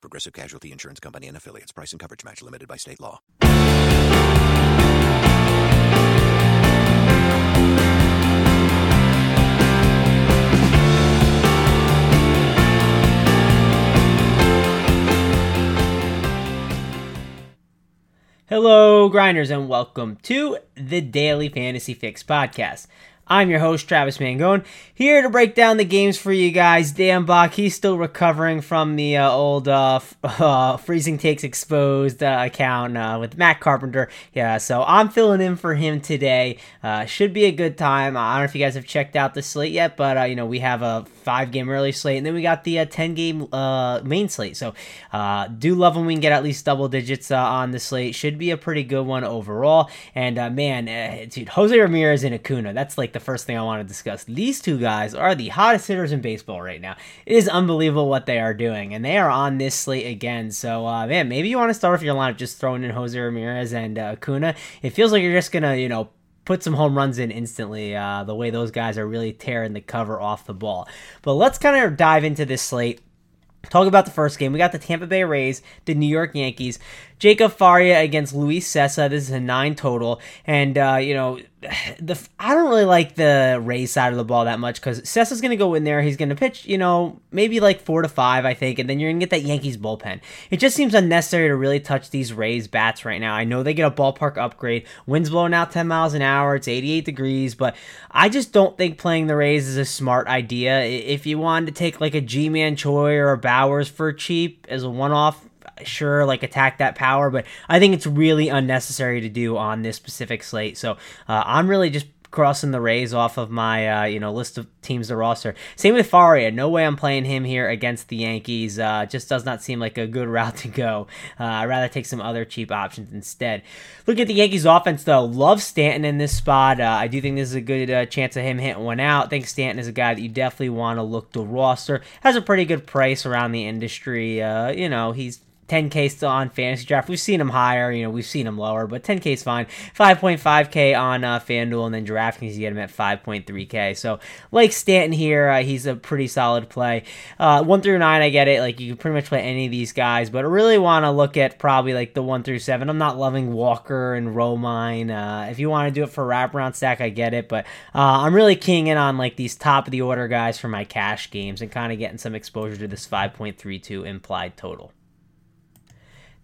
Progressive Casualty Insurance Company and affiliates. Price and coverage match limited by state law. Hello, grinders, and welcome to the Daily Fantasy Fix podcast. I'm your host, Travis Mangone, here to break down the games for you guys. Dan Bach, he's still recovering from the uh, old uh, f- uh, Freezing Takes Exposed uh, account uh, with Matt Carpenter. Yeah, so I'm filling in for him today. Uh, should be a good time. I don't know if you guys have checked out the slate yet, but, you know, we have a five game early slate, and then we got the 10 game main slate. So do love when we can get at least double digits on the slate. Should be a pretty good one overall. And, man, dude, Jose Ramirez and Acuna, that's like the the first thing I want to discuss. These two guys are the hottest hitters in baseball right now. It is unbelievable what they are doing, and they are on this slate again. So, uh, man, maybe you want to start off your lineup just throwing in Jose Ramirez and uh, Acuna. It feels like you're just gonna, you know, put some home runs in instantly. Uh, the way those guys are really tearing the cover off the ball. But let's kind of dive into this slate. Talk about the first game. We got the Tampa Bay Rays, the New York Yankees. Jacob Faria against Luis Cessa. This is a nine total, and uh, you know, the I don't really like the Rays side of the ball that much because Cessa's going to go in there. He's going to pitch, you know, maybe like four to five, I think, and then you're going to get that Yankees bullpen. It just seems unnecessary to really touch these Rays bats right now. I know they get a ballpark upgrade. Wind's blowing out 10 miles an hour. It's 88 degrees, but I just don't think playing the Rays is a smart idea. If you wanted to take like a Ji-Man Choi or a Bauers for cheap as a one-off, sure, like attack that power, but I think it's really unnecessary to do on this specific slate. So uh, I'm really just crossing the Rays off of my uh, you know list of teams to roster. Same with Faria. No way I'm playing him here against the Yankees. Uh, just does not seem like a good route to go. Uh, I'd rather take some other cheap options instead. Look at the Yankees offense though. Love Stanton in this spot. Uh, I do think this is a good uh, chance of him hitting one out. I think Stanton is a guy that you definitely want to look to roster. Has a pretty good price around the industry. Uh, you know he's 10K still on fantasy draft. We've seen him higher, you know, we've seen him lower, but 10K is fine. 5.5K on uh, FanDuel, and then DraftKings, you get him at 5.3K. So, like Stanton here, uh, he's a pretty solid play. Uh, 1 through 9, I get it. Like, you can pretty much play any of these guys, but I really want to look at probably like the 1 through 7. I'm not loving Walker and Romine. Uh, if you want to do it for wraparound stack, I get it, but uh, I'm really keying in on like these top of the order guys for my cash games and kind of getting some exposure to this 5.32 implied total.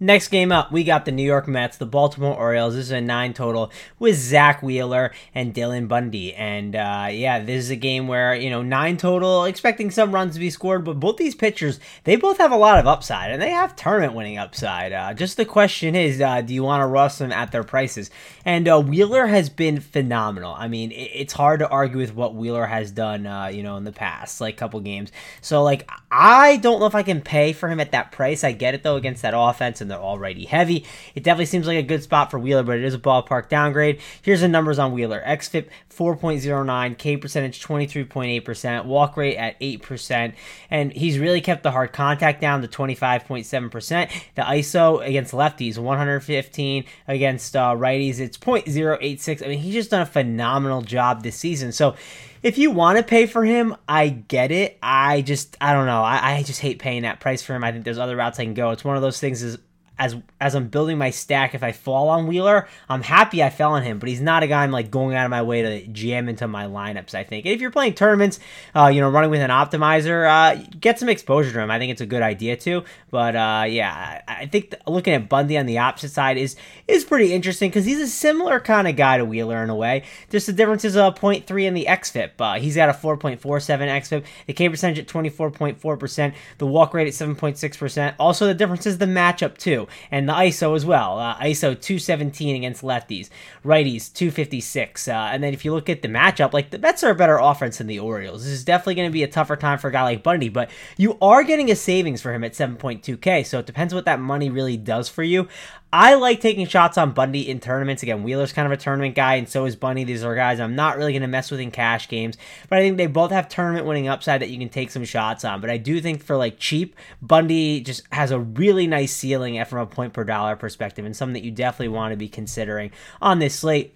Next game up, we got the New York Mets, the Baltimore Orioles. This is a nine total with Zack Wheeler and Dylan Bundy. And uh, yeah, this is a game where, you know, nine total, expecting some runs to be scored, but both these pitchers, they both have a lot of upside and they have tournament winning upside. Uh, just the question is, uh, do you want to rush them at their prices? And uh, Wheeler has been phenomenal. I mean, it's hard to argue with what Wheeler has done, uh, you know, in the past, like couple games. So, like, I don't know if I can pay for him at that price. I get it, though, against that offense and already heavy. It definitely seems like a good spot for Wheeler, but it is a ballpark downgrade. Here's the numbers on Wheeler XFIP 4.09, K percentage 23.8%, walk rate at 8%, and he's really kept the hard contact down to 25.7%. The ISO against lefties 115, against uh, righties it's 0.086. I mean, he's just done a phenomenal job this season. So, if you want to pay for him, I get it. I just, I don't know. I, I just hate paying that price for him. I think there's other routes I can go. It's one of those things is as as I'm building my stack, if I fall on Wheeler, I'm happy I fell on him, but he's not a guy I'm like going out of my way to jam into my lineups. I think. And if you're playing tournaments, uh, you know, running with an optimizer, uh, get some exposure to him. I think it's a good idea too. But uh, yeah, I think th- looking at Bundy on the opposite side is is pretty interesting because he's a similar kind of guy to Wheeler in a way. Just the difference is a 0.3 in the xFIP. Uh, he's got a 4.47 xFIP. The K percentage at 24.4 percent. The walk rate at 7.6 percent. Also, the difference is the matchup too and the ISO as well. Uh, ISO 217 against lefties, righties 256. Uh, and then if you look at the matchup, like the Mets are a better offense than the Orioles. This is definitely going to be a tougher time for a guy like Bundy, but you are getting a savings for him at 7.2K. So it depends what that money really does for you. I like taking shots on Bundy in tournaments. Again, Wheeler's kind of a tournament guy, and so is Bundy. These are guys I'm not really going to mess with in cash games, but I think they both have tournament winning upside that you can take some shots on. But I do think for like cheap, Bundy just has a really nice ceiling eh, from a point per dollar perspective, and something that you definitely want to be considering on this slate.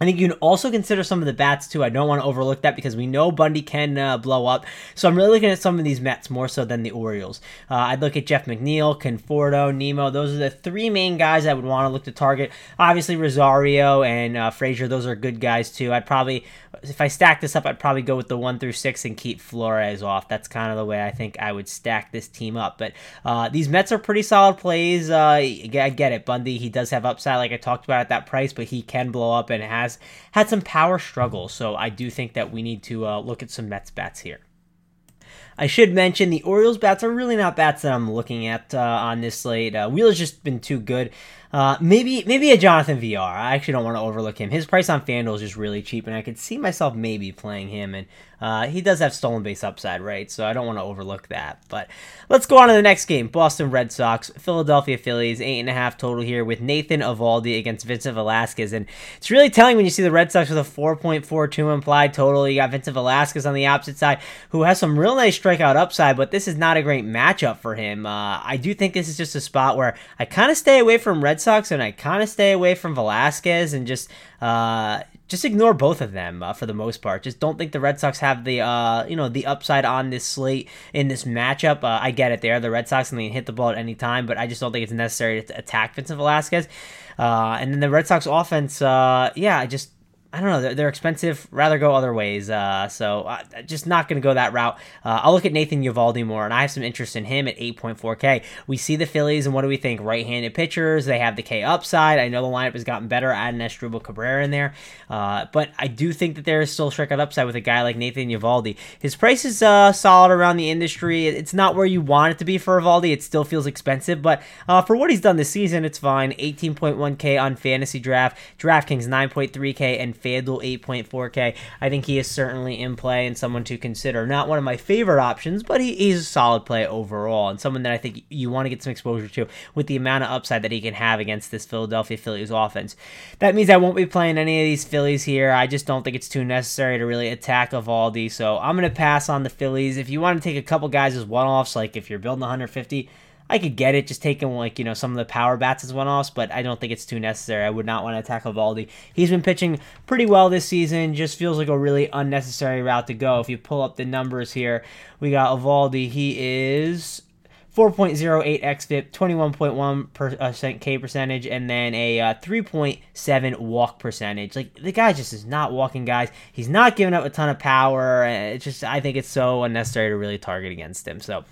I think you can also consider some of the bats too. I don't want to overlook that because we know Bundy can uh, blow up. So I'm really looking at some of these Mets more so than the Orioles. Uh, I'd look at Jeff McNeil, Conforto, Nimmo. Those are the three main guys I would want to look to target. Obviously Rosario and uh, Frazier, those are good guys too. I'd probably, if I stack this up, I'd probably go with the one through six and keep Flores off. That's kind of the way I think I would stack this team up. But uh, these Mets are pretty solid plays. Uh, I get it. Bundy, he does have upside, like I talked about at that price, but he can blow up and has has had some power struggles. So I do think that we need to uh, look at some Mets bats here. I should mention the Orioles bats are really not bats that I'm looking at uh, on this slate. Uh, Wheeler's just been too good. Uh, maybe maybe a Jonathan Villar. I actually don't want to overlook him. His price on FanDuel is just really cheap, and I could see myself maybe playing him. And uh, he does have stolen base upside, right? So I don't want to overlook that. But let's go on to the next game: Boston Red Sox, Philadelphia Phillies, eight and a half total here with Nathan Eovaldi against Vincent Velasquez, and it's really telling when you see the Red Sox with a 4.42 implied total. You got Vincent Velasquez on the opposite side, who has some real nice strikeout upside, but this is not a great matchup for him. Uh, I do think this is just a spot where I kind of stay away from Red Sox and I kind of stay away from Velasquez and just uh, just ignore both of them uh, for the most part. Just don't think the Red Sox have the uh, you know the upside on this slate in this matchup. Uh, I get it; they are the Red Sox and they can hit the ball at any time, but I just don't think it's necessary to attack Vincent Velasquez. Uh, and then the Red Sox offense, uh, yeah, I just I don't know. They're, they're expensive. Rather go other ways. Uh, so uh, just not going to go that route. Uh, I'll look at Nathan Eovaldi more, and I have some interest in him at 8.4K. We see the Phillies, and what do we think? Right-handed pitchers. They have the K upside. I know the lineup has gotten better. Add an Asdrubal Cabrera in there, uh, but I do think that there is still strikeout upside with a guy like Nathan Eovaldi. His price is uh, solid around the industry. It's not where you want it to be for Eovaldi. It still feels expensive, but uh, for what he's done this season, it's fine. 18.1K on Fantasy Draft, DraftKings 9.3K, and FanDuel 8.4K. I think he is certainly in play and someone to consider. Not one of my favorite options, but he, he's a solid play overall and someone that I think you want to get some exposure to with the amount of upside that he can have against this Philadelphia Phillies offense. That means I won't be playing any of these Phillies here. I just don't think it's too necessary to really attack Eovaldi, so I'm going to pass on the Phillies. If you want to take a couple guys as one offs, like if you're building 150, I could get it just taking like you know some of the power bats as one offs, but I don't think it's too necessary. I would not want to attack Eovaldi. He's been pitching pretty well this season. Just feels like a really unnecessary route to go. If you pull up the numbers here, we got Eovaldi. He is 4.08 xFIP, 21.1% K percentage, and then a uh, 3.7 walk percentage. Like the guy just is not walking guys. He's not giving up a ton of power. It's just I think it's so unnecessary to really target against him. So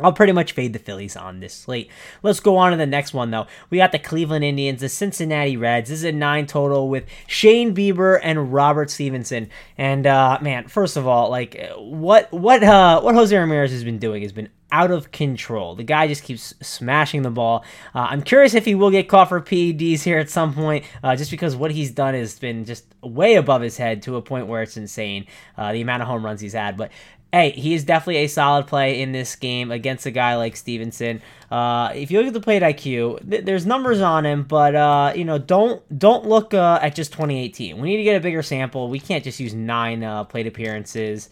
I'll pretty much fade the Phillies on this slate. Let's go on to the next one, though. We got the Cleveland Indians, the Cincinnati Reds. This is a nine total with Shane Bieber and Robert Stephenson. And uh, man, first of all, like what what uh, what Jose Ramirez has been doing has been out of control. The guy just keeps smashing the ball. Uh, I'm curious if he will get caught for PEDs here at some point, uh, just because what he's done has been just way above his head to a point where it's insane. Uh, the amount of home runs he's had, but hey, he is definitely a solid play in this game against a guy like Stephenson. Uh, if you look at the plate IQ, th- there's numbers on him, but uh, you know, don't don't look uh, at just 2018. We need to get a bigger sample. We can't just use nine uh, plate appearances.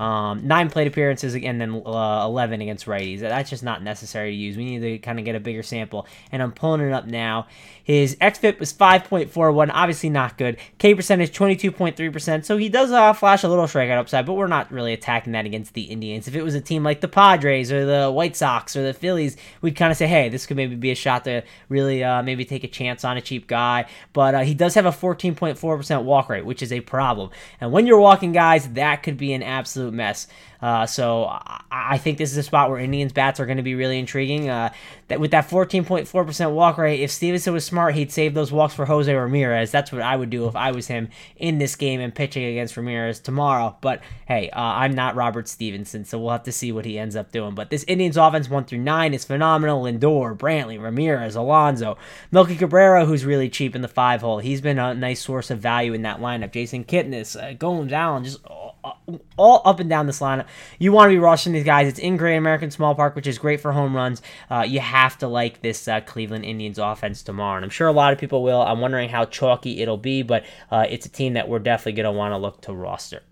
Um, nine plate appearances and then uh, 11 against righties. That's just not necessary to use. We need to kind of get a bigger sample. And I'm pulling it up now. His xFIP was 5.41, obviously not good. K percentage 22.3%. So he does uh, flash a little strikeout upside, but we're not really attacking that against the Indians. If it was a team like the Padres or the White Sox or the Phillies, we'd kind of say, hey, this could maybe be a shot to really uh, maybe take a chance on a cheap guy. But uh, he does have a 14.4% walk rate, which is a problem. And when you're walking guys, that could be an absolute mess. Uh, so I think this is a spot where Indians bats are going to be really intriguing. Uh, that with that 14.4% walk rate, if Stephenson was smart, he'd save those walks for Jose Ramirez. That's what I would do if I was him in this game and pitching against Ramirez tomorrow. But hey, uh, I'm not Robert Stephenson, so we'll have to see what he ends up doing. But this Indians offense one through nine is phenomenal. Lindor, Brantley, Ramirez, Alonso, Melky Cabrera, who's really cheap in the five hole. He's been a nice source of value in that lineup. Jason Kipnis, uh, Gomes, Allen, just all, all up and down this lineup you want to be rushing these guys. It's in Great American Small Park, which is great for home runs. Uh, you have to like this uh, Cleveland Indians offense tomorrow, and I'm sure a lot of people will. I'm wondering how chalky it'll be, but uh, it's a team that we're definitely going to want to look to roster.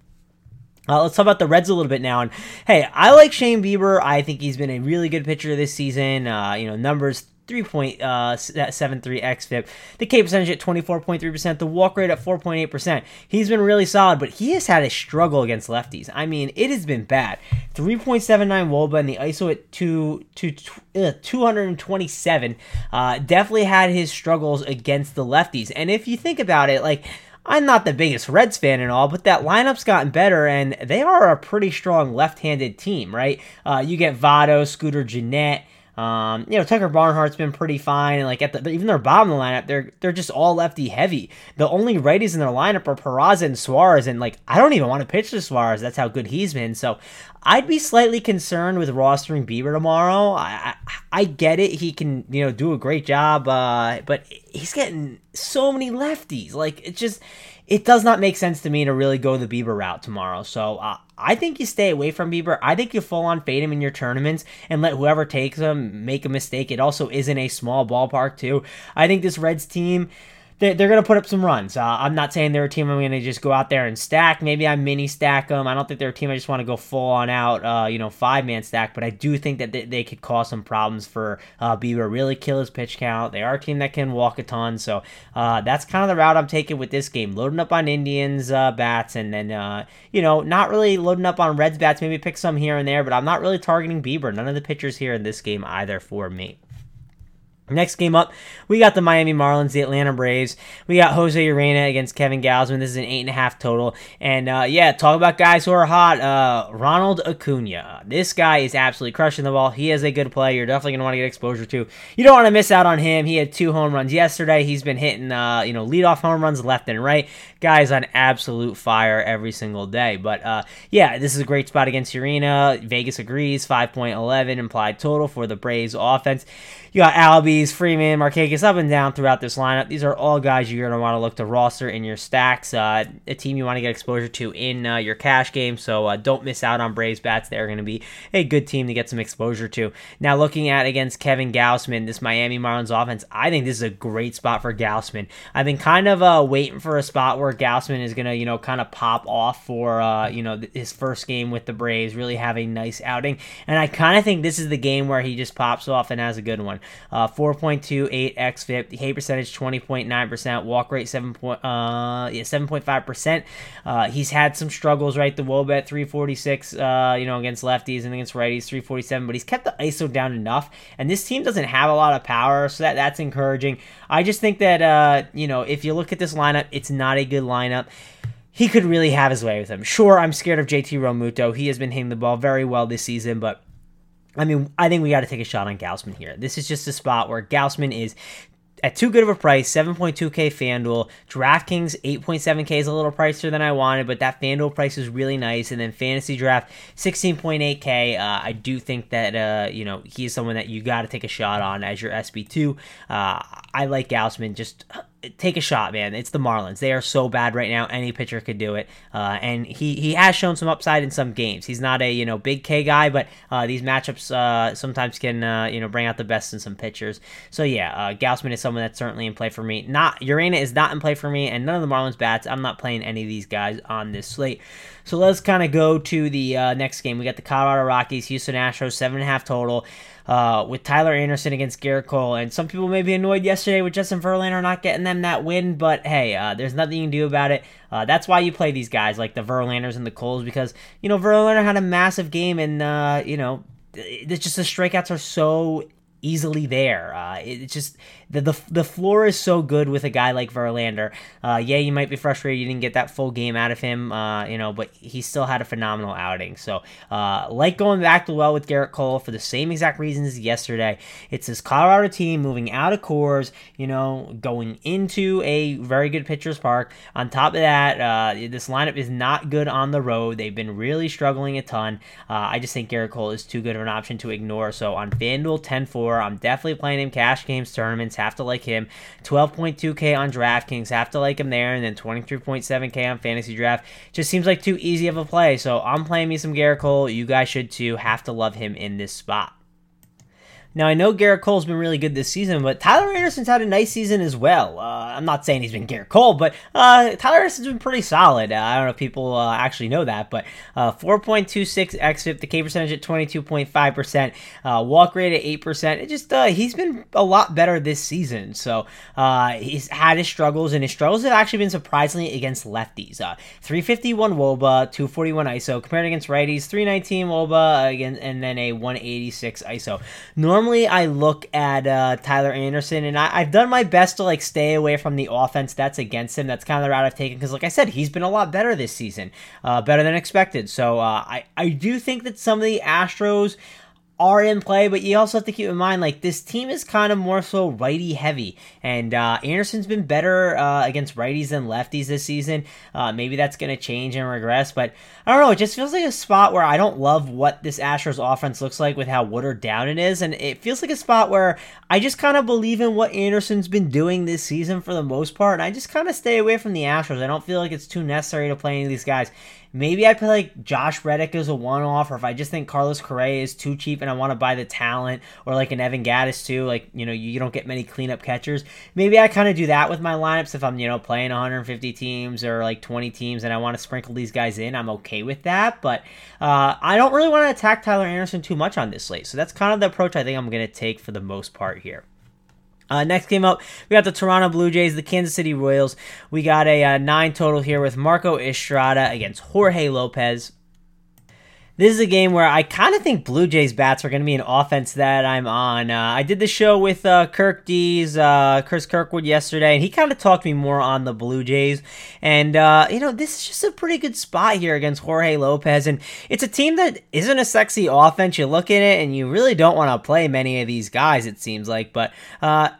Uh, let's talk about the Reds a little bit now. And hey, I like Shane Bieber. I think he's been a really good pitcher this season. Uh, you know, numbers 3.73 uh, xFIP, the K percentage at 24.3%, the walk rate at 4.8%. He's been really solid, but he has had a struggle against lefties. I mean, it has been bad. 3.79 Woba and the ISO at two, two, uh, 227. Uh, definitely had his struggles against the lefties. And if you think about it, like, I'm not the biggest Reds fan and all, but that lineup's gotten better, and they are a pretty strong left-handed team, right? Uh, you get Votto, Scooter Gennett, um, you know, Tucker Barnhart's been pretty fine, and like at the even their bottom of the lineup, they're they're just all lefty heavy. The only righties in their lineup are Peraza and Suarez, and like I don't even want to pitch to Suarez. That's how good he's been. So I'd be slightly concerned with rostering Bieber tomorrow. I, I, I get it; he can you know do a great job, uh, but he's getting so many lefties. Like it just it does not make sense to me to really go the Bieber route tomorrow. So uh, I think you stay away from Bieber. I think you full on fade him in your tournaments and let whoever takes him make a mistake. It also isn't a small ballpark too. I think this Reds team they're, they're going to put up some runs. Uh, I'm not saying they're a team I'm going to just go out there and stack. Maybe I mini stack them. I don't think they're a team I just want to go full on out, uh, you know, five man stack. But I do think that they, they could cause some problems for uh, Bieber. Really kill his pitch count. They are a team that can walk a ton. So uh, that's kind of the route I'm taking with this game. Loading up on Indians uh, bats and then uh, you know not really loading up on Reds bats. Maybe pick some here and there, but I'm not really targeting Bieber. None of the pitchers here in this game either for me. Next game up, we got the Miami Marlins, the Atlanta Braves. We got Jose Urena against Kevin Gausman. This is an eight and a half total. And uh, yeah, talk about guys who are hot. Uh, Ronald Acuna. This guy is absolutely crushing the ball. He is a good player. You're definitely gonna want to get exposure to. You don't want to miss out on him. He had two home runs yesterday. He's been hitting, uh, you know, leadoff home runs left and right. Guys on absolute fire every single day. But uh, yeah, this is a great spot against Urena. Vegas agrees. 5.11 implied total for the Braves offense. You got Albies, Freeman, Markakis up and down throughout this lineup. These are all guys you're going to want to look to roster in your stacks. Uh, a team you want to get exposure to in uh, your cash game. So uh, don't miss out on Braves bats. They're going to be a good team to get some exposure to. Now, looking at against Kevin Gausman, this Miami Marlins offense, I think this is a great spot for Gausman. I've been kind of uh, waiting for a spot where Gausman is going to, you know, kind of pop off for, uh, you know, his first game with the Braves, really have a nice outing. And I kind of think this is the game where he just pops off and has a good one. Uh, 4.28 xFIP, K percentage 20.9%, walk rate 7. Point, uh, yeah, 7.5%. Uh, he's had some struggles, right? The Wobet 346, uh, you know, against lefties and against righties 347, but he's kept the ISO down enough. And this team doesn't have a lot of power, so that that's encouraging. I just think that uh, you know, if you look at this lineup, it's not a good lineup he could really have his way with him. Sure, I'm scared of JT Realmuto. He has been hitting the ball very well this season, but I mean, I think we got to take a shot on Gausman here. This is just a spot where Gausman is at too good of a price, 7.2k FanDuel. DraftKings 8.7k is a little pricier than I wanted, but that FanDuel price is really nice. And then Fantasy Draft 16.8k. Uh, I do think that uh, you know he's someone that you got to take a shot on as your SP2. Uh, I like Gausman. just take a shot, man. It's the Marlins. They are so bad right now. Any pitcher could do it. Uh, and he he has shown some upside in some games. He's not a you know big K guy, but uh, these matchups uh, sometimes can uh, you know bring out the best in some pitchers. So yeah, uh, Gausman is someone that's certainly in play for me. Not Urena is not in play for me, and none of the Marlins bats. I'm not playing any of these guys on this slate. So let's kind of go to the uh, next game. We got the Colorado Rockies, Houston Astros, seven and a half total uh, with Tyler Anderson against Gerrit Cole. And some people may be annoyed yesterday with Justin Verlander not getting them that win, but hey, uh, there's nothing you can do about it. Uh, that's why you play these guys like the Verlanders and the Coles because, you know, Verlander had a massive game and, uh, you know, it's just the strikeouts are so easily there. Uh, it's just the, the the floor is so good with a guy like Verlander. Uh, yeah, you might be frustrated you didn't get that full game out of him, uh, you know, but he still had a phenomenal outing. So, uh, like going back to well with Gerrit Cole for the same exact reasons as yesterday. It's this Colorado team moving out of Coors, you know, going into a very good pitcher's park. On top of that, uh, this lineup is not good on the road. They've been really struggling a ton. Uh, I just think Gerrit Cole is too good of an option to ignore. So on FanDuel 10 4 I'm definitely playing him cash games, tournaments. Have to like him. 12.2k on DraftKings. Have to like him there, and then 23.7k on Fantasy Draft. Just seems like too easy of a play. So I'm playing me some Gerrit Cole. You guys should too. Have to love him in this spot. Now, I know Gerrit Cole's been really good this season, but Tyler Anderson's had a nice season as well. Uh, I'm not saying he's been Gerrit Cole, but uh, Tyler Anderson's been pretty solid. Uh, I don't know if people uh, actually know that, but uh, 4.26 xFIP, the K percentage at 22.5%, uh, walk rate at 8%. It just, he's been a lot better this season. So he's had his struggles, and his struggles have actually been surprisingly against lefties. 351 Woba, 241 ISO, compared against righties, 319 Woba, again, and then a 186 ISO. Normally, normally I look at uh, Tyler Anderson, and I, have done my best to like stay away from the offense that's against him. That's kind of the route I've taken because, like I said, he's been a lot better this season, uh, better than expected. So uh, I I do think that some of the Astros are in play, but you also have to keep in mind like this team is kind of more so righty heavy, and uh, Anderson's been better uh, against righties than lefties this season. Uh, maybe that's going to change and regress, but I don't know. It just feels like a spot where I don't love what this Astros offense looks like with how watered down it is, and it feels like a spot where I just kind of believe in what Anderson's been doing this season for the most part, and I just kind of stay away from the Astros. I don't feel like it's too necessary to play any of these guys. Maybe I play like Josh Reddick as a one off, or if I just think Carlos Correa is too cheap and I want to buy the talent, or like an Evan Gattis too, like, you know, you don't get many cleanup catchers. Maybe I kind of do that with my lineups if I'm, you know, playing 150 teams or like 20 teams and I want to sprinkle these guys in. I'm okay with that, but uh, I don't really want to attack Tyler Anderson too much on this slate. So that's kind of the approach I think I'm going to take for the most part here. Uh, next game up, we got the Toronto Blue Jays, the Kansas City Royals. We got a uh, nine total here with Marco Estrada against Jorge Lopez. This is a game where I kind of think Blue Jays bats are going to be an offense that I'm on. Uh, I did the show with uh, Kirk Dees, uh, Chris Kirkwood yesterday, and he kind of talked me more on the Blue Jays. And, uh, you know, this is just a pretty good spot here against Jorge Lopez. And it's a team that isn't a sexy offense. You look at it and you really don't want to play many of these guys, it seems like. But, uh,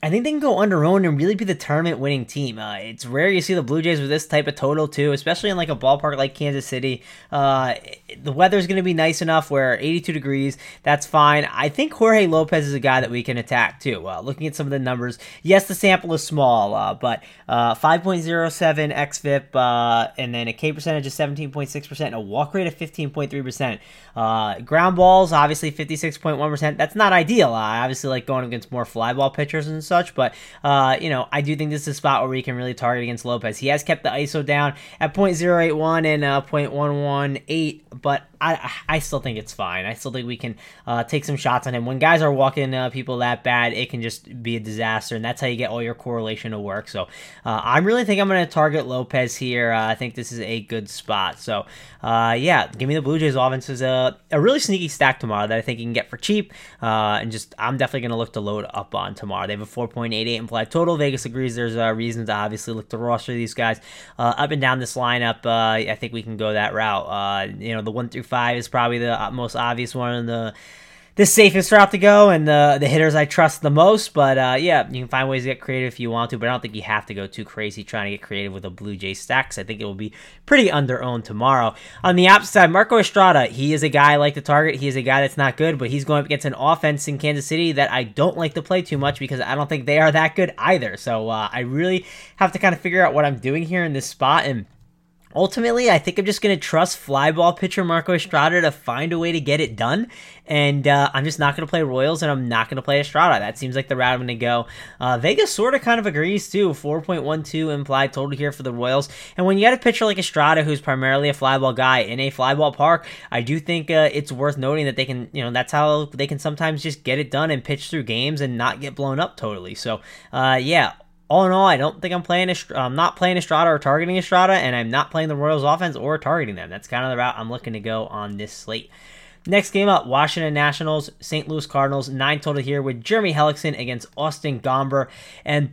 I think they can go under own and really be the tournament winning team. Uh, it's rare you see the Blue Jays with this type of total too, especially in like a ballpark like Kansas City. Uh, the weather's going to be nice enough where 82 degrees, that's fine. I think Jorge Lopez is a guy that we can attack too. Uh, looking at some of the numbers, yes, the sample is small, uh, but uh, 5.07 xFIP uh, and then a K percentage of 17.6% and a walk rate of 15.3%. ground balls, obviously 56.1%. That's not ideal. Obviously like going against more fly ball pitchers and such. But uh, you know, I do think this is a spot where we can really target against Lopez. He has kept the ISO down at 0.081 and uh, 0.118, but I I still think it's fine. I still think we can uh, take some shots on him. When guys are walking uh, people that bad, it can just be a disaster, and that's how you get all your correlation to work. So uh, I really think I'm going to target Lopez here. Uh, I think this is a good spot. So uh, yeah, give me the Blue Jays offense is a, a really sneaky stack tomorrow that I think you can get for cheap, uh, and just I'm definitely going to look to load up on tomorrow. They have a 4.88 implied total. Vegas agrees. There's a reason to obviously look to roster these guys uh, up and down this lineup. Uh, I think we can go that route. you know, the one through five is probably the uh, most obvious one the the safest route to go and the the hitters I trust the most. But uh, yeah, you can find ways to get creative if you want to, but I don't think you have to go too crazy trying to get creative with a Blue Jay stacks. I think it will be pretty under owned tomorrow. On the opposite side, Marco Estrada, he is a guy I like to target. He is a guy that's not good, but he's going up against an offense in Kansas City that I don't like to play too much because I don't think they are that good either. So uh, I really have to kind of figure out what I'm doing here in this spot and ultimately, I think I'm just going to trust flyball pitcher Marco Estrada to find a way to get it done. And uh, I'm just not going to play Royals and I'm not going to play Estrada. That seems like the route I'm going to go. Uh, Vegas sort of kind of agrees too. 4.12 implied total here for the Royals. And when you get a pitcher like Estrada, who's primarily a flyball guy in a flyball park, I do think uh, it's worth noting that they can, you know, that's how they can sometimes just get it done and pitch through games and not get blown up totally. So, uh, yeah, all in all, I don't think I'm playing. I'm not playing Estrada or targeting Estrada, and I'm not playing the Royals offense or targeting them. That's kind of the route I'm looking to go on this slate. Next game up, Washington Nationals, St. Louis Cardinals, nine total here with Jeremy Hellickson against Austin Gomber, and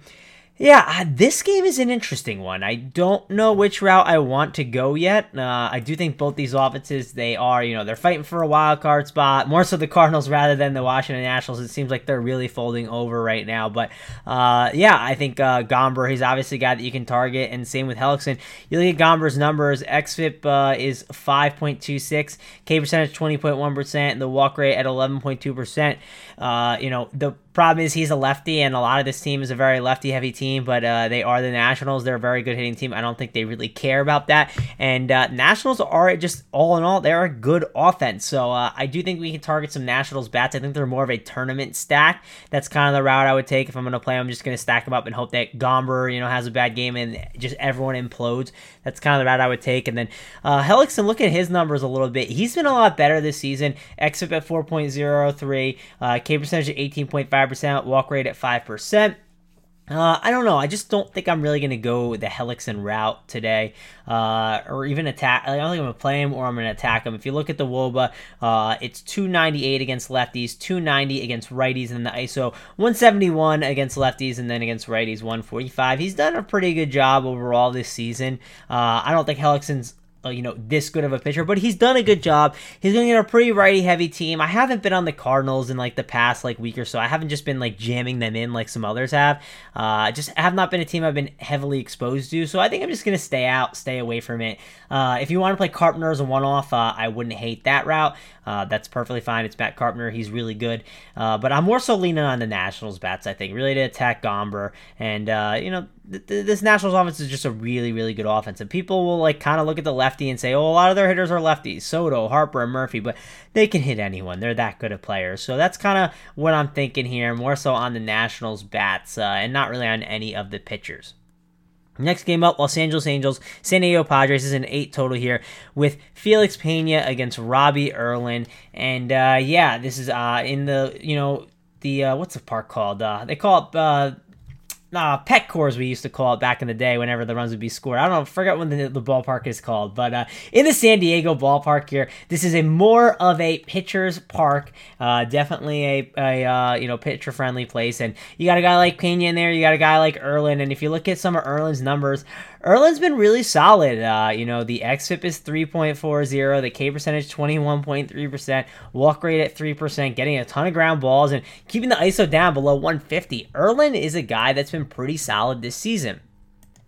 Yeah, uh, this game is an interesting one. I don't know which route I want to go yet. Uh, I do think both these offenses, they are, you know, they're fighting for a wild card spot. More so the Cardinals rather than the Washington Nationals. It seems like they're really folding over right now. But uh, yeah, I think uh, Gomber, he's obviously a guy that you can target, and same with Hellickson. You look at Gomber's numbers. XFIP uh, is 5.26, K percentage 20.1%, and the walk rate at 11.2%. Uh, you know, the Problem is, he's a lefty, and a lot of this team is a very lefty heavy team, but uh, they are the Nationals. They're a very good hitting team. I don't think they really care about that. And uh, Nationals are just all in all, they're a good offense. So uh, I do think we can target some Nationals bats. I think they're more of a tournament stack. That's kind of the route I would take if I'm going to play. I'm just going to stack them up and hope that Gomber, you know, has a bad game and just everyone implodes. That's kind of the route I would take. And then uh, Hellickson, look at his numbers a little bit. He's been a lot better this season. XFIP at 4.03, uh, K percentage at 18.5 5%, walk rate at 5%. Uh, I don't know. I just don't think I'm really going to go the Hellickson route today, uh, or even attack. I don't think I'm going to play him or I'm going to attack him. If you look at the Woba, uh, it's 298 against lefties, 290 against righties, and the ISO 171 against lefties, and then against righties 145. He's done a pretty good job overall this season. Uh, I don't think Hellickson's uh, you know, this good of a pitcher, but he's done a good job. He's going to get a pretty righty heavy team. I haven't been on the Cardinals in like the past like week or so. I haven't just been like jamming them in like some others have. Uh, just have not been a team I've been heavily exposed to. So I think I'm just going to stay out, stay away from it. Uh, if you want to play Carpenter as a one off, uh, I wouldn't hate that route. Uh, that's perfectly fine. It's Matt Carpenter. He's really good. Uh, but I'm more so leaning on the Nationals bats, I think, really to attack Gomber. And, uh, you know, th- th- this Nationals offense is just a really, really good offense. And people will, like, kind of look at the lefty and say, oh, a lot of their hitters are lefties Soto, Harper, and Murphy. But they can hit anyone. They're that good of players. So that's kind of what I'm thinking here, more so on the Nationals bats uh, and not really on any of the pitchers. Next game up, Los Angeles Angels, San Diego Padres is an eight total here with Felix Pena against Robbie Erlin, and uh, yeah, this is uh, in the you know the uh, what's the park called? Uh, they call it uh, pet cores we used to call it back in the day whenever the runs would be scored. I don't know, forget when the, the ballpark is called, but uh, in the San Diego ballpark here, this is a more of a pitcher's park. Uh, definitely a, a uh, you know pitcher friendly place, and you got a guy like Pena in there, you got a guy like Erlin, and if you look at some of Erlin's numbers, Erlin's been really solid. Uh, you know, the XFIP is 3.40, the K percentage 21.3%, walk rate at 3%, getting a ton of ground balls, and keeping the ISO down below 150. Erlin is a guy that's been pretty solid this season.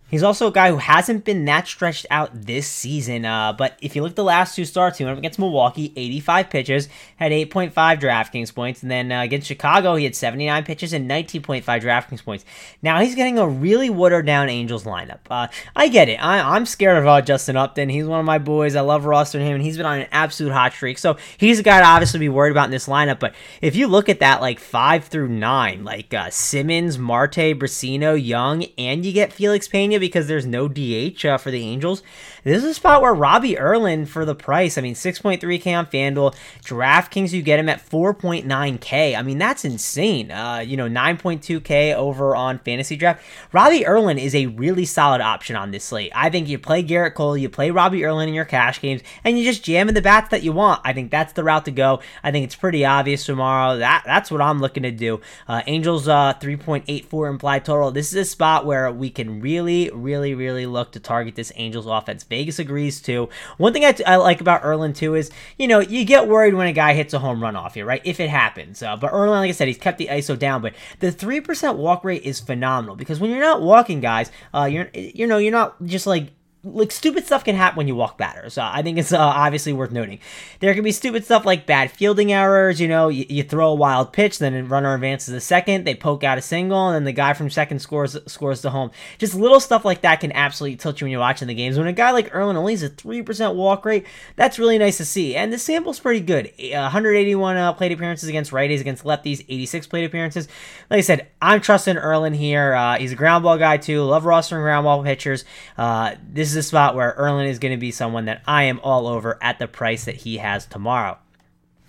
He's also a guy who hasn't been that stretched out this season. Uh, but if you look at the last two starts, he went up against Milwaukee, 85 pitches, had 8.5 DraftKings points. And then uh, against Chicago, he had 79 pitches and 19.5 DraftKings points. Now he's getting a really watered down Angels lineup. Uh, I get it. I, am scared of uh, Justin Upton. He's one of my boys. I love rostering him, and he's been on an absolute hot streak. So he's a guy to obviously be worried about in this lineup. But if you look at that, like 5 through 9, like uh, Simmons, Marte, Brasino, Young, and you get Felix Pena because there's no DH uh, for the Angels. This is a spot where Robbie Erlin for the price. I mean, 6.3K on FanDuel. DraftKings, you get him at 4.9K. I mean, that's insane. Uh, you know, 9.2K over on Fantasy Draft. Robbie Erlin is a really solid option on this slate. I think you play Gerrit Cole, you play Robbie Erlin in your cash games, and you just jam in the bats that you want. I think that's the route to go. I think it's pretty obvious tomorrow. That That's what I'm looking to do. Uh, Angels uh, 3.84 implied total. This is a spot where we can really, really, really look to target this Angels offense. Vegas agrees too. One thing I, t- I like about Erlin too is, you know, you get worried when a guy hits a home run off you, right? If it happens. Uh, but Erlin, like I said, he's kept the ISO down. But the three percent walk rate is phenomenal because when you're not walking guys, uh, you're you know you're not just like like stupid stuff can happen when you walk batters. Uh, I think it's uh, obviously worth noting. There can be stupid stuff like bad fielding errors. You know, you, you, throw a wild pitch, then a runner advances a second, they poke out a single, and then the guy from second scores scores the home. Just little stuff like that can absolutely tilt you when you're watching the games. When a guy like Erlin only has a three percent walk rate, that's really nice to see. And the sample's pretty good. 181 uh, plate appearances against righties, against lefties, 86 plate appearances. Like I said, I'm trusting Erlin here. Uh, he's a ground ball guy too. Love rostering ground ball pitchers. Uh, this is a spot where Erlin is going to be someone that I am all over at the price that he has tomorrow.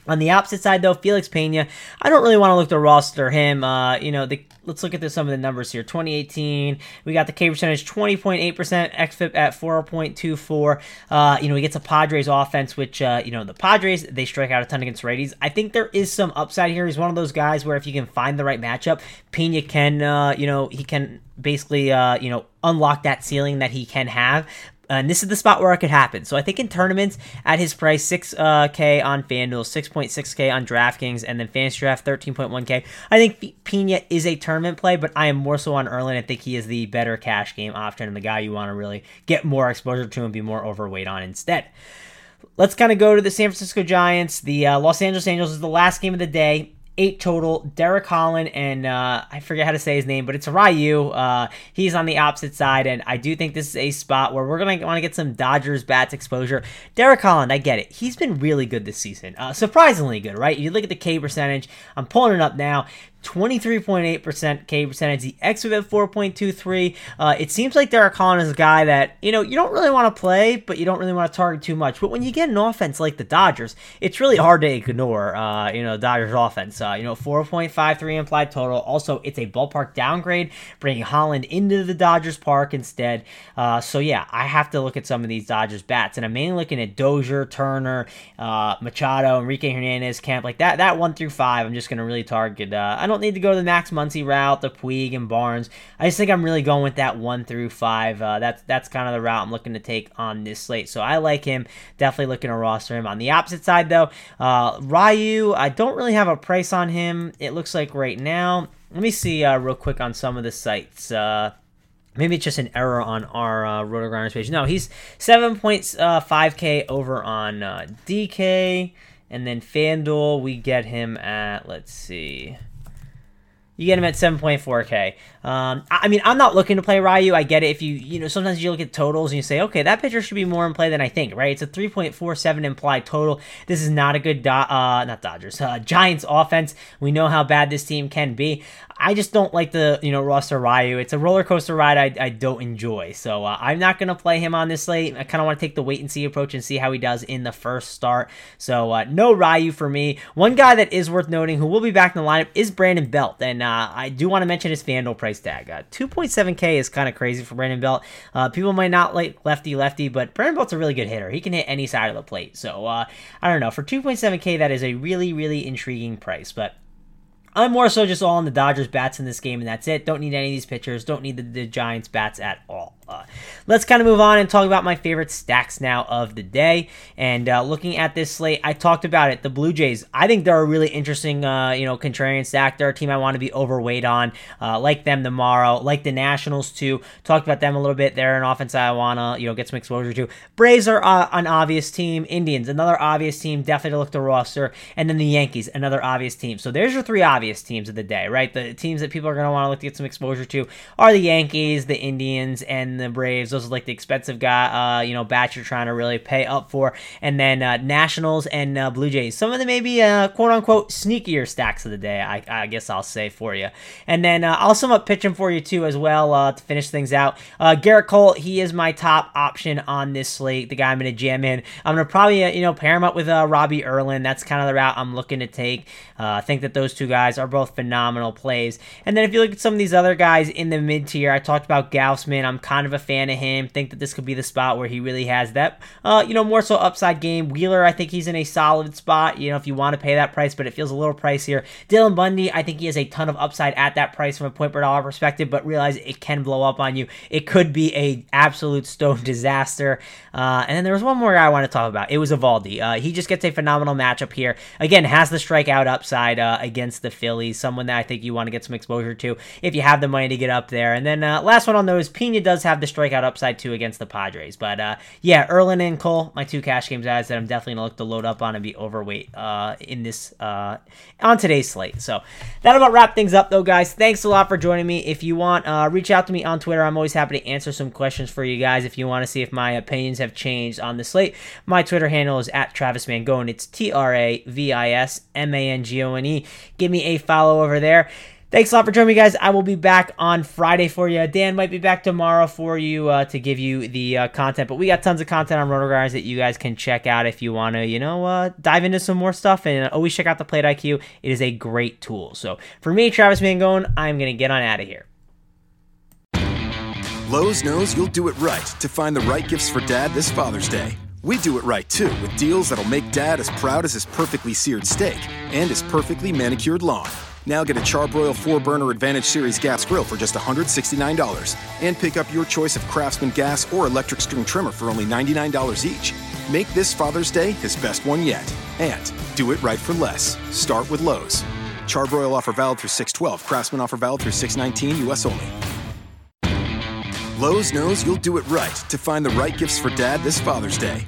On the opposite side, though, Felix Pena, I don't really want to look to roster him. Uh, you know, the, let's look at the, some of the numbers here. 2018, we got the K percentage 20.8%, XFIP at 4.24. Uh, you know, he gets a Padres offense, which, uh, you know, the Padres, they strike out a ton against righties. I think there is some upside here. He's one of those guys where if you can find the right matchup, Pena can, uh, you know, he can basically, uh, you know, unlock that ceiling that he can have and this is the spot where it could happen. So I think in tournaments at his price, 6K uh, on FanDuel, 6.6K on DraftKings, and then Fantasy Draft, 13.1K. I think Pena is a tournament play, but I am more so on Erlin. I think he is the better cash game option and the guy you want to really get more exposure to and be more overweight on instead. Let's kind of go to the San Francisco Giants. The uh, Los Angeles Angels is the last game of the day eight total. Derek Holland and uh, I forget how to say his name, but it's Ryu. Uh, he's on the opposite side, and I do think this is a spot where we're gonna want to get some Dodgers bats exposure. Derek Holland, I get it. He's been really good this season, uh, surprisingly good, right? You look at the K percentage. I'm pulling it up now. 23.8% K percentage. The xFIP at 4.23. Uh, it seems like Derek Holland is a guy that, you know, you don't really want to play, but you don't really want to target too much. But when you get an offense like the Dodgers, it's really hard to ignore, uh, you know, Dodgers offense. Uh, you know, 4.53 implied total. Also, it's a ballpark downgrade, bringing Holland into the Dodgers park instead. Uh, so, yeah, I have to look at some of these Dodgers bats. And I'm mainly looking at Dozier, Turner, uh, Machado, Enrique Hernandez, Kemp, like that, that one through five. I'm just going to really target. Don't need to go to the Max Muncy route, the Puig and Barnes. I just think I'm really going with that one through five. Uh, that's that's kind of the route I'm looking to take on this slate. So I like him. Definitely looking to roster him. On the opposite side, though, uh, Ryu, I don't really have a price on him. It looks like right now. Let me see uh, real quick on some of the sites. Uh, maybe it's just an error on our uh, RotoGrinders page. No, he's 7.5K uh, over on uh, DK. And then FanDuel, we get him at, let's see. You get him at 7.4K. Um, I mean, I'm not looking to play Ryu. I get it. If you, you know, sometimes you look at totals and you say, okay, that pitcher should be more in play than I think, right? It's a 3.47 implied total. This is not a good, do- uh, not Dodgers, uh, Giants offense. We know how bad this team can be. I just don't like the you know roster Ryu. It's a roller coaster ride I, I don't enjoy. So uh, I'm not gonna play him on this slate. I kind of want to take the wait and see approach and see how he does in the first start. So uh, no Ryu for me. One guy that is worth noting who will be back in the lineup is Brandon Belt, and uh, I do want to mention his Fanduel price tag. 2.7k uh, is kind of crazy for Brandon Belt. Uh, people might not like lefty lefty, but Brandon Belt's a really good hitter. He can hit any side of the plate. So uh, I don't know for 2.7k that is a really really intriguing price, but. I'm more so just all on the Dodgers bats in this game, and that's it. Don't need any of these pitchers. Don't need the, the Giants bats at all. Uh, let's kind of move on and talk about my favorite stacks now of the day. And uh, looking at this slate, I talked about it. The Blue Jays, I think they're a really interesting, uh, you know, contrarian stack. They're a team I want to be overweight on. Uh, like them tomorrow, like the Nationals too. Talked about them a little bit. They're an offense I want to, you know, get some exposure to. Braves are uh, an obvious team. Indians, another obvious team. Definitely look the roster. And then the Yankees, another obvious team. So there's your three obvious teams of the day, right? The teams that people are going to want to look to get some exposure to are the Yankees, the Indians, and the Braves. Those are like the expensive guy, uh, you know, batch you're trying to really pay up for. And then uh, Nationals and uh, Blue Jays. Some of them maybe uh, quote unquote sneakier stacks of the day, I, I guess I'll say for you. And then uh, I'll sum up pitching for you too as well uh, to finish things out. Gerrit Cole, he is my top option on this slate. The guy I'm going to jam in. I'm going to probably, you know, pair him up with Robbie Erlin. That's kind of the route I'm looking to take. I think that those two guys are both phenomenal plays. And then if you look at some of these other guys in the mid tier, I talked about Gausman. I'm kind of a fan of him. Think that this could be the spot where he really has that, uh, you know, more so upside game. Wheeler, I think he's in a solid spot. You know, if you want to pay that price, but it feels a little pricier. Dylan Bundy, I think he has a ton of upside at that price from a point per dollar perspective, but realize it can blow up on you. It could be a absolute stone disaster. Uh, and then there was one more guy I want to talk about. It was Eovaldi. Uh, he just gets a phenomenal matchup here. Again, has the strikeout upside uh, against the Phillies. Someone that I think you want to get some exposure to if you have the money to get up there. And then uh, last one I'll note is Pena does have the strikeout upside too against the Padres. But uh, yeah, Erlin and Cole, my two cash games guys that I'm definitely gonna look to load up on and be overweight uh, in this uh, on today's slate. So that about wrap things up though, guys. Thanks a lot for joining me. If you want, uh, reach out to me on Twitter. I'm always happy to answer some questions for you guys. If you want to see if my opinions have changed on the slate, my Twitter handle is at Travis Mangone. It's T R A V I S M A N G O N E. Give me a follow over there. Thanks a lot for joining me, guys. I will be back on Friday for you. Dan might be back tomorrow for you uh, to give you the uh, content, but we got tons of content on RotoGrinders that you guys can check out if you want to, you know, uh, dive into some more stuff. And always check out the Plate IQ. It is a great tool. So for me, Travis Mangone, I'm going to get on out of here. Lowe's knows you'll do it right to find the right gifts for dad this Father's Day. We do it right too with deals that'll make dad as proud as his perfectly seared steak and his perfectly manicured lawn. Now get a Charbroil 4 Burner Advantage Series gas grill for just $169 and pick up your choice of Craftsman gas or electric string trimmer for only $99 each. Make this Father's Day his best one yet. And do it right for less. Start with Lowe's. Charbroil offer valid through 612. Craftsman offer valid through 619 US only. Lowe's knows you'll do it right to find the right gifts for dad this Father's Day.